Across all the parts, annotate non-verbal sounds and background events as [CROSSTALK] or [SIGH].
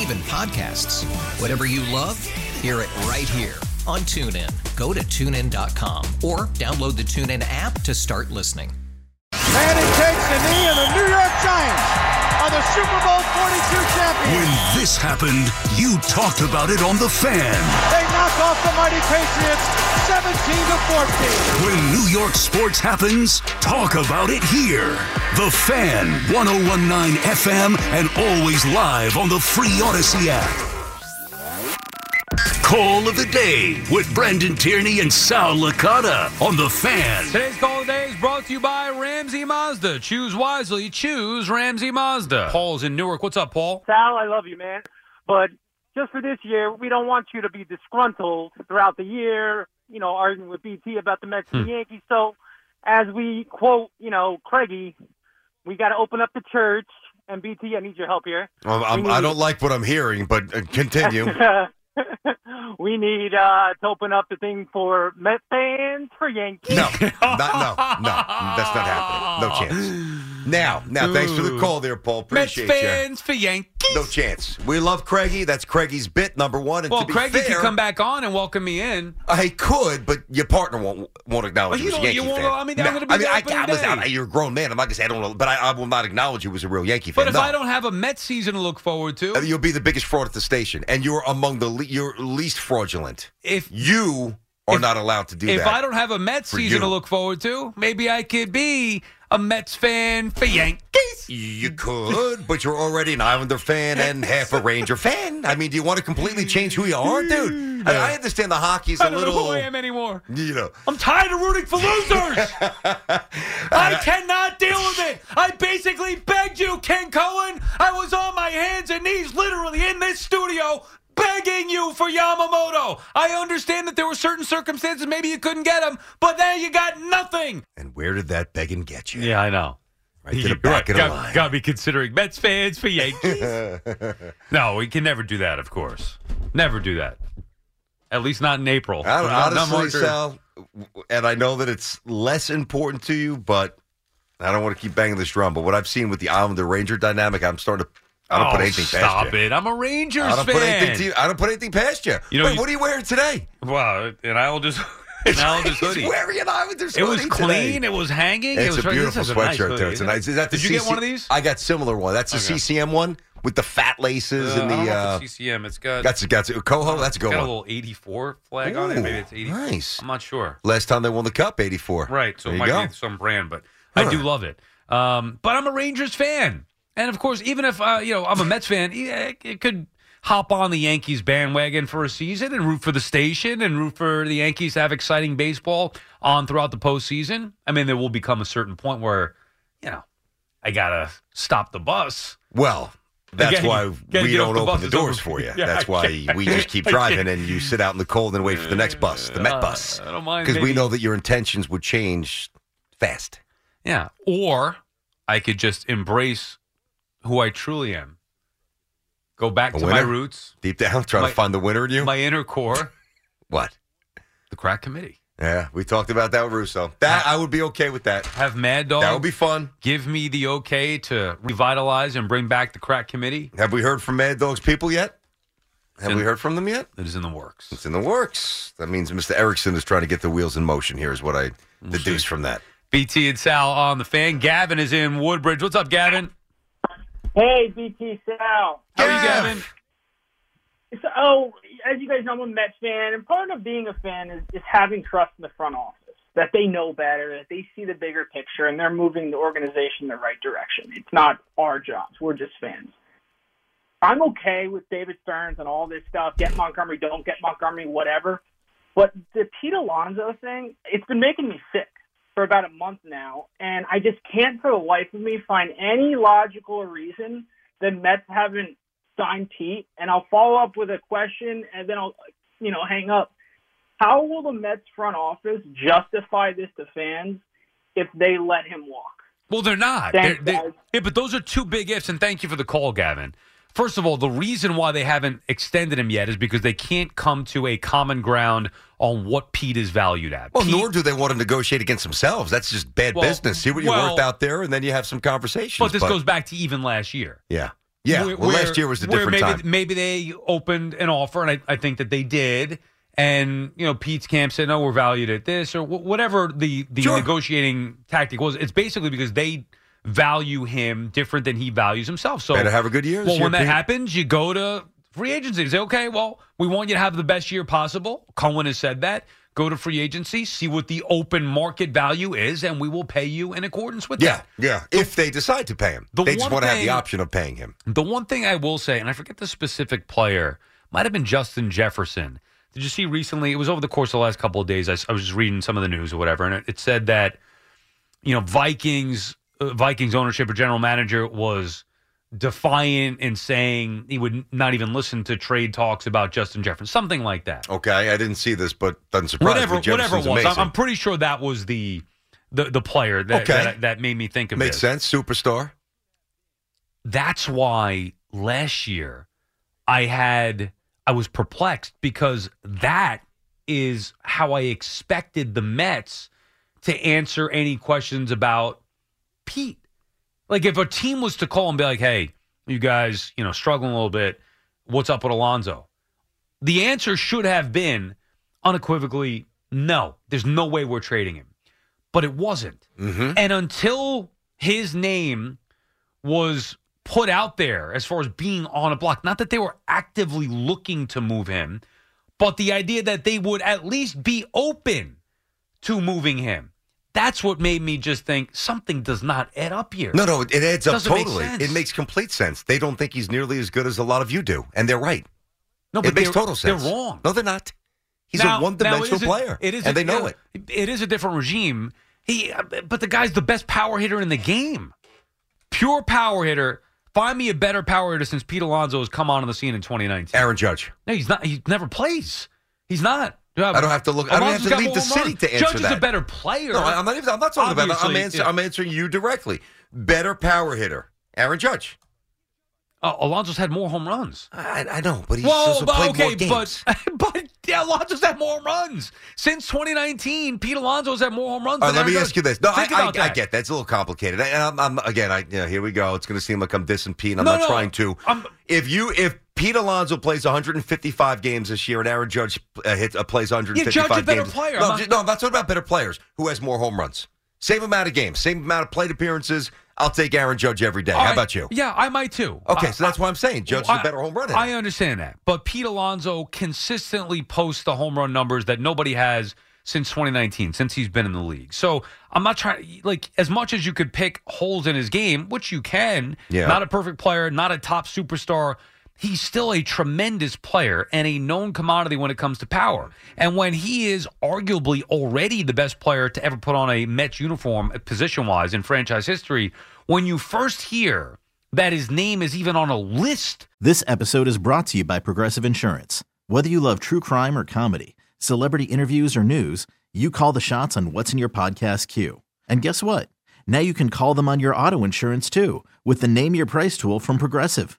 even podcasts. Whatever you love, hear it right here on TuneIn. Go to tunein.com or download the TuneIn app to start listening. Manning takes the knee, and the New York Giants are the Super Bowl 42 champions. When this happened, you talked about it on The Fan. They knock off the mighty Patriots 17 to 14. When New York sports happens, talk about it here. The Fan, 1019 FM, and always live on the free Audacy app. Call of the day with Brendan Tierney and Sal Licata on The Fan. Today's call of the day is brought to you by Ramsey Mazda. Choose wisely. Choose Ramsey Mazda. Paul's in Newark. What's up, Paul? Sal, I love you, man. But just for this year, we don't want you to be disgruntled throughout the year, you know, arguing with BT about the Mets and the Yankees. So, as we quote, you know, Craigie, we got to open up the church. And BT, I need your help here. Well, I'm, We I don't like what I'm hearing, but uh, continue. [LAUGHS] [LAUGHS] we need uh, to open up the thing for Met fans for Yankees. no, [LAUGHS] not, no, no, that's not happening. No chance. Now, now, thanks for the call there, Paul. Mets Appreciate you. fans for Yankees. No chance. We love Craigie. That's Craigie's bit number one. And Well, to be Craigie fair, could come back on and welcome me in. I could, but your partner won't won't acknowledge Well, you. Don't, you won't. Fan. I mean, no. I'm going to be. I mean, I, I, listen, I, you're a grown man. I'm not gonna say I don't know, but I, I will not acknowledge you was a real Yankee fan. But if no. I don't have a Mets season to look forward to, Uh, you'll be the biggest fraud at the station, and you're among the le- you're least fraudulent. if You are If- not allowed to do if that. If I don't have a Mets for season you. to look forward to, maybe I could be a Mets fan for Yankees. You could, but you're already an Islander fan and half a Ranger fan. I mean, do you want to completely change who you are, dude? I, I understand the hockey's I a don't little, know who I am anymore. you know. I'm tired of rooting for losers. [LAUGHS] I cannot deal with it. I basically begged you, Ken Cohen. I was on my hands and knees, literally in this studio, begging you for Yamamoto. I understand that there were certain circumstances, maybe you couldn't get him, but then you got nothing. And where did that begging get you? Yeah, I know. Right to [LAUGHS] the back of the got, line. got me considering Mets fans for Yankees. [LAUGHS] no, we can never do that, of course. Never do that. At least not in April. I, Not- not honestly, Sal, and I know that it's less important to you, but I don't want to keep banging this drum. But what I've seen with the Islander Ranger dynamic, I'm starting to. I don't oh, put anything stop you. Stop it. I'm a Rangers I don't fan. put anything. To. I don't put anything past you. You know, Wait, you- what are you wearing today? Well, and I'll just an Islanders He's hoodie. wearing an Islanders It was clean. today. It was hanging. It's it was a beautiful a nice sweatshirt, hoodie, though. isn't Tonight. it? Is that the Did you get one of these? I got similar one. That's the Okay. CCM one with the fat laces Uh, and the. Uh, it's CCM. It's got that's got Coho. That's a it's good got a little 84 flag on it. Maybe it's Ooh, 80. nice. I'm not sure. Last time they won the cup, '84. Right. So there it might go. be some brand, but I do love it. Um, but I'm a Rangers fan, and of course, even if uh, you know I'm a Mets fan, yeah, it could hop on the Yankees bandwagon for a season and root for the station and root for the Yankees to have exciting baseball on throughout the postseason. I mean, there will become a certain point where, you know, I gotta stop the bus. Well, that's Gotta- why we don't the open the It's over. doors for you. [LAUGHS] Yeah, that's why we just keep [LAUGHS] driving and you sit out in the cold and wait for the next bus, the Met Uh, bus. I don't mind Because we know that your intentions would change fast. Yeah. Or I could just embrace who I truly am. Go back A to my winner? roots, Deep down, trying My- to find the winner in you. my inner core, what? the crack committee. Yeah, we talked about that with Russo. That I would be okay with that. Have Mad Dog That would be fun. give me the okay to revitalize and bring back the crack committee. Have we heard from Mad Dog's people yet? Have we heard from them yet? That is in the works. It's in the works. That means Mr. Erickson is trying to get the wheels in motion. Here is what I deduce from that. BT and Sal on the fan. Gavin is in Woodbridge. What's up, Gavin? Hey, BT Sal. How are you, Gav! Gavin? So, oh, as you guys know, I'm a Mets fan, and part of being a fan is, is having trust in the front office that they know better, that they see the bigger picture, and they're moving the organization in the right direction. It's not our jobs; we're just fans. I'm okay with David Stearns and all this stuff. Get Montgomery, don't get Montgomery, whatever. But the Pete Alonso thing, it's been making me sick for about a month now, and I just can't for the life of me find any logical reason that Mets haven't signed Pete. And I'll follow up with a question, and then I'll, you know, hang up. How will the Mets front office justify this to fans if they let him walk? Well, they're not. Thanks, They're- they- yeah, but those are two big ifs, and thank you for the call, Gavin. First of all, the reason why they haven't extended him yet is because they can't come to a common ground on what Pete is valued at. Well, Pete- nor do they want to negotiate against themselves. That's just bad Well, business. See what you well- worked out there, and then you have some conversations. but this goes back to even last year. Yeah. Yeah. Where- well, last year was a different maybe, time. Maybe they opened an offer, and I, I think that they did. And you know, Pete's camp said, "No, we're valued at this," or wh- whatever the the Sure. negotiating tactic was. It's basically because they value him different than he values himself. So Better have a good year Well, when that Pete. happens, you go to free agency and say, "Okay, well, we want you to have the best year possible." Cohen has said that. Go to free agency, see what the open market value is, and we will pay you in accordance with yeah. that. Yeah. Yeah. If they decide to pay him, The they just want to have the option of paying him. The one thing I will say, and I forget the specific player, might have been Justin Jefferson. Did you see recently? It was over the course of the last couple of days. I was just reading some of the news or whatever, and it, it said that you know Vikings Vikings ownership or general manager was defiant in saying he would not even listen to trade talks about Justin Jefferson, something like that. Okay. I didn't see this, but doesn't surprise whatever, me. whatever it was, I'm, amazing. I'm pretty sure that was the the, the player that, Okay. that that made me think of Makes this. sense. Superstar. that's why last year I had I was perplexed because that is how I expected the Mets to answer any questions about Pete. Like if a team was to call and be like, "Hey, you guys, you know, struggling a little bit. What's up with Alonso?" The answer should have been unequivocally no. There's no way we're trading him. But it wasn't. Mm-hmm. And until his name was put out there as far as being on a block. Not that they were actively looking to move him, but the idea that they would at least be open to moving him. That's what made me just think something does not add up here. No, no, it adds up Doesn't make totally. sense. It makes complete sense. They don't think he's nearly as good as a lot of you do, and they're right. No, but it makes they're- total sense. They're wrong. No, they're not. He's Now- a one-dimensional now, is it- player, It is, and a- they know it. It is a different regime. He, uh, but the guy's the best power hitter in the game. Pure power hitter. Find me a better power hitter since Pete Alonso has come onto the scene in 2019. Aaron Judge. No, he's not. He never plays. He's not. I don't have to look. I don't have to leave the city to answer Judge is a better player. No, I'm not even. I'm not talking about. that. I'm, Obviously, answer, yeah. I'm answering you directly. Better power hitter, Aaron Judge. Uh, Alonso's had more home runs. I, I know, but he's Well, also but- played okay, more games. but [LAUGHS] but yeah, Alonso's had more home runs since 2019. Pete Alonso's had more home runs. All right, let me ask you this. No, I, I, about I that. get that. It's a little complicated. And I'm, I'm again, I you know, here we go. It's going to seem like I'm dissing Pete. and I'm No, not no, trying to. I'm- if you if Pete Alonso plays 155 games this year and Aaron Judge uh, hits uh, plays 155 Yeah, Judge a better games, player. No, I'm not- no, I'm not talking about better players. Who has more home runs? Same amount of games, same amount of plate appearances. I'll take Aaron Judge every day. How about you? Yeah, I might too. Okay, I- so that's why I'm saying Judge is I- a better home run hitter. I understand that, but Pete Alonso consistently posts the home run numbers that nobody has since 2019, since he's been in the league. So I'm not trying like as much as you could pick holes in his game, which you can. Yeah. Not a perfect player, not a top superstar. He's still a tremendous player and a known commodity when it comes to power. And when he is arguably already the best player to ever put on a Mets uniform, position wise, in franchise history, when you first hear that his name is even on a list This episode is brought to you by Progressive Insurance. Whether you love true crime or comedy, celebrity interviews or news, you call the shots on what's in your podcast queue. And guess what? Now you can call them on your auto insurance too with the Name Your Price tool from Progressive.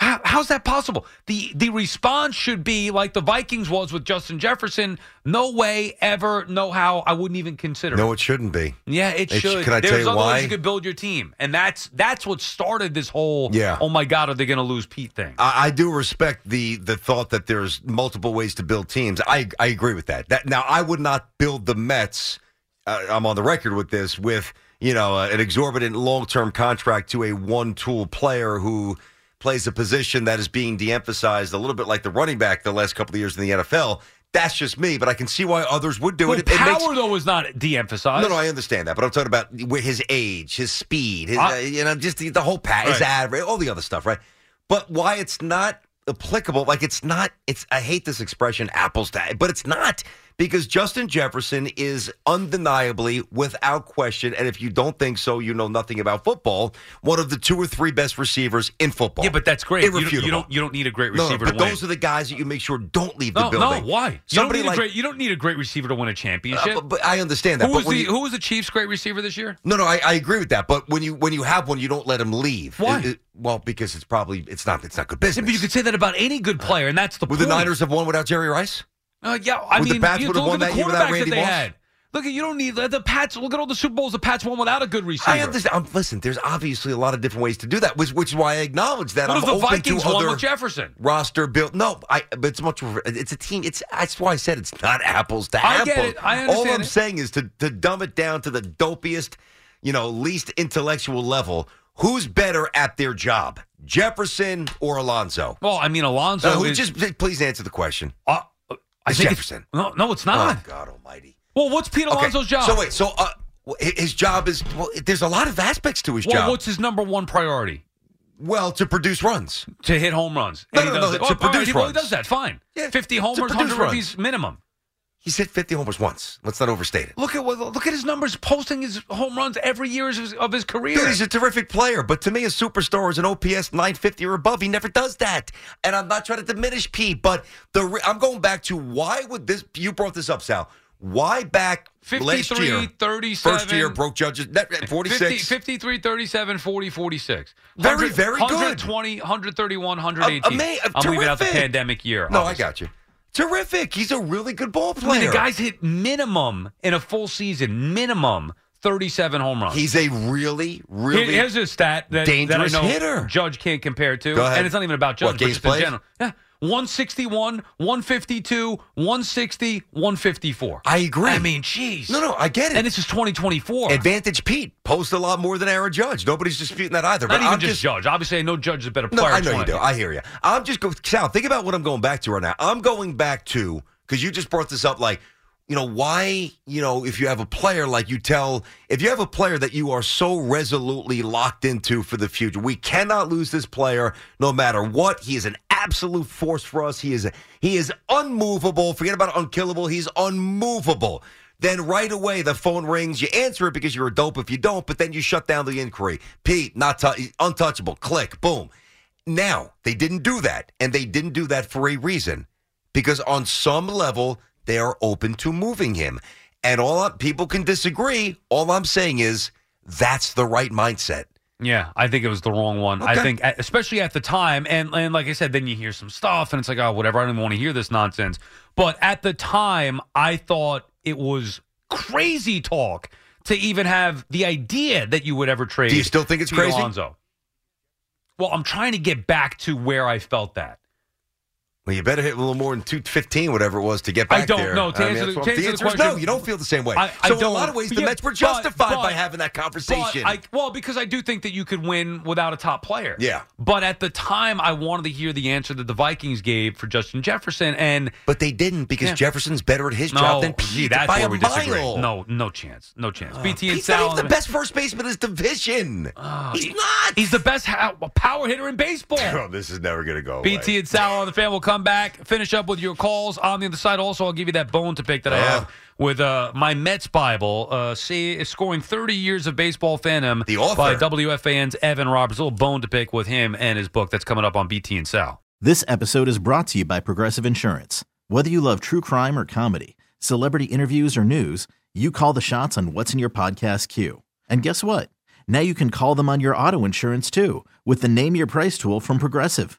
How, how's that possible? The the response should be like the Vikings was with Justin Jefferson. No way, ever, no how. I wouldn't even consider. No, it. it shouldn't be. Yeah, it, It sh- should. can I There's tell you other why? ways you could build your team, and that's that's what started this whole. Yeah. Oh my God, are they going to lose Pete thing? I, I do respect the the thought that there's multiple ways to build teams. I I agree with that. That now I would not build the Mets. Uh, I'm on the record with this with you know uh, an exorbitant long term contract to a one tool player who plays a position that is being de-emphasized a little bit like the running back the last couple of years in the NFL. That's just me, but I can see why others would do Well, it. Power makes- though is not de-emphasized. no, no, I understand that, but I'm talking about his age, his speed, his, I- uh, you know, just the, the whole pat, his Right. ad, all the other stuff, right? But why it's not applicable? Like it's not. It's I hate this expression, apples to, but it's not because Justin Jefferson is undeniably, without question, and if you don't think so, you know nothing about football. One of the two or three best receivers in football. Yeah, but that's great. You don't, Irrefutable. you don't you don't need a great receiver no, to but win. those are the guys that you make sure don't leave no, the building. no, why? You Somebody don't need like a great. You don't need a great receiver to win a championship. Uh, but, but I understand that. who was the you- Who was the Chiefs' great receiver this year? No, no, I, I agree with that. But when you when you have one, you don't let him leave. Why? It- it- well, because it's probably it's not it's not good Yeah, business. but you could say that about any good player, and that's the Would point. the Niners have won without Jerry Rice? Uh, yeah, I Would the mean, Pats you would have look won at that the year without Randy that they Moss? had. Look you don't need the Pats. Look at all the Super Bowls the Pats won without a good receiver. I understand. Um, listen, there's obviously a lot of different ways to do that, which, which is why I acknowledge that. What I'm if the open Vikings won with Jefferson? roster built. No, I. But it's much. It's a team. It's that's why I said it's not [LAUGHS] apples to I apples. get it. I understand. All I'm it. saying is to to dumb it down to the dopiest, you know, least intellectual level. Who's better at their job, Jefferson or Alonso? Well, I mean, Alonso. Uh, who, is. just please answer the question. uh, I It's think Jefferson. It's, no, no, it's not. Oh God Almighty! Well, what's Pete Okay, Alonso's job? So wait, so uh, his job is well. There's a lot of aspects to his well, job. what's his number one priority? Well, to produce runs. To hit home runs. No, And no, no, it. to Oh, all right, produce he really does that. Fine. Yeah, 50 homers, 100 runs. rookies minimum. He's hit 50 homers once. Let's not overstate it. Look at what look at his numbers, posting his home runs every year of his, of his career. Dude, he's a terrific player, but to me, a superstar is an OPS 950 or above. He never does that. And I'm not trying to diminish Pete, but the I'm going back to why would this? You brought this up, Sal. Why back last 53, year, 37. first year broke judges net- 46? 50, 53, 37, 40, 46. Very, 100 very good. 120, 131, 118. ama- I'm leaving out the pandemic year. No, I got you. Terrific. He's a really good ball I mean, player. the guy's hit minimum in a full season, minimum 37 home runs. He's a really, Here- really Here's a stat that, dangerous that I know hitter. Judge can't compare to. Go ahead. And it's not even about Judge, What, but just in general. Yeah. 161, 152, 160, 154. I agree. I mean, jeez. No, no, I get it. And this is 2024. Advantage Pete posts a lot more than Aaron Judge. Nobody's disputing that either. Not but even I'm just, Judge. Obviously, I know Judge is a better player. No. I know you do. I hear you. I'm just going. Sal, think about what I'm going back to right now. I'm going back to because you just brought this up. Like, you know, why? You know, if you have a player like you tell, if you have a player that you are so resolutely locked into for the future, we cannot lose this player no matter what. He is an absolute force for us. He is he is unmovable. Forget about unkillable. He's unmovable. Then right away the phone rings. You answer it because you're a dope. If you don't, but then you shut down the inquiry. Pete, not tou- untouchable. Click. Boom. Now, they didn't do that, and they didn't do that for a reason. Because on some level, they are open to moving him. And all people can disagree. All I'm saying is that's the right mindset. Yeah, I think it was the wrong one. I think, especially at the time, and and like I said, then you hear some stuff, and it's like, oh, whatever. I don't even want to hear this nonsense. But at the time, I thought it was crazy talk to even have the idea that you would ever trade. Do you still think it's Pete crazy? Alonso. Well, I'm trying to get back to where I felt that. Well, you better hit a little more than 215, whatever it was, to get back there. I don't there. know. To I mean, answer the- to answer the answer question- no, you don't feel the same way. I, I so in a lot of ways, the yeah, Mets were justified but- by having that conversation. I, well, because I do think that you could win without a top player. Yeah. But at the time, I wanted to hear the answer that the Vikings gave for Justin Jefferson, and but they didn't because Yeah. Jefferson's better at his no, job than Pete that's by where a we mile. disagree. No, no chance, no chance. Uh, BT and He's not Sal, even the best first baseman in his division. Uh, he's not. He's the best ha- power hitter in baseball. [LAUGHS] Oh, this is never going to go away. BT and Sal on the fan will come back, finish up with your calls on the other side. Also, I'll give you that bone to pick that I Oh. have with uh, my Mets Bible. Uh, see, scoring 30 years of baseball fandom The author. by WFAN's Evan Roberts. A little bone to pick with him and his book that's coming up on BT and Sal. This episode is brought to you by Progressive Insurance. Whether you love true crime or comedy, celebrity interviews or news, you call the shots on what's in your podcast queue. And guess what? Now you can call them on your auto insurance too with the Name Your Price tool from Progressive.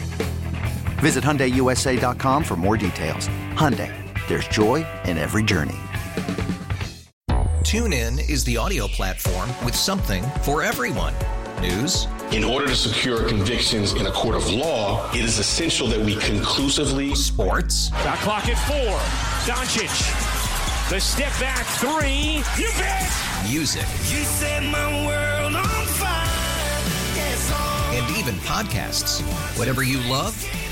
Visit HyundaiUSA.com for more details. Hyundai, there's joy in every journey. TuneIn is the audio platform with something for everyone. News, In order to secure convictions in a court of law, it is essential that we conclusively sports, Shot clock at four. Doncic. The step back three. You bet. music, You set my world on fire. Yes, and even podcasts. Whatever you love,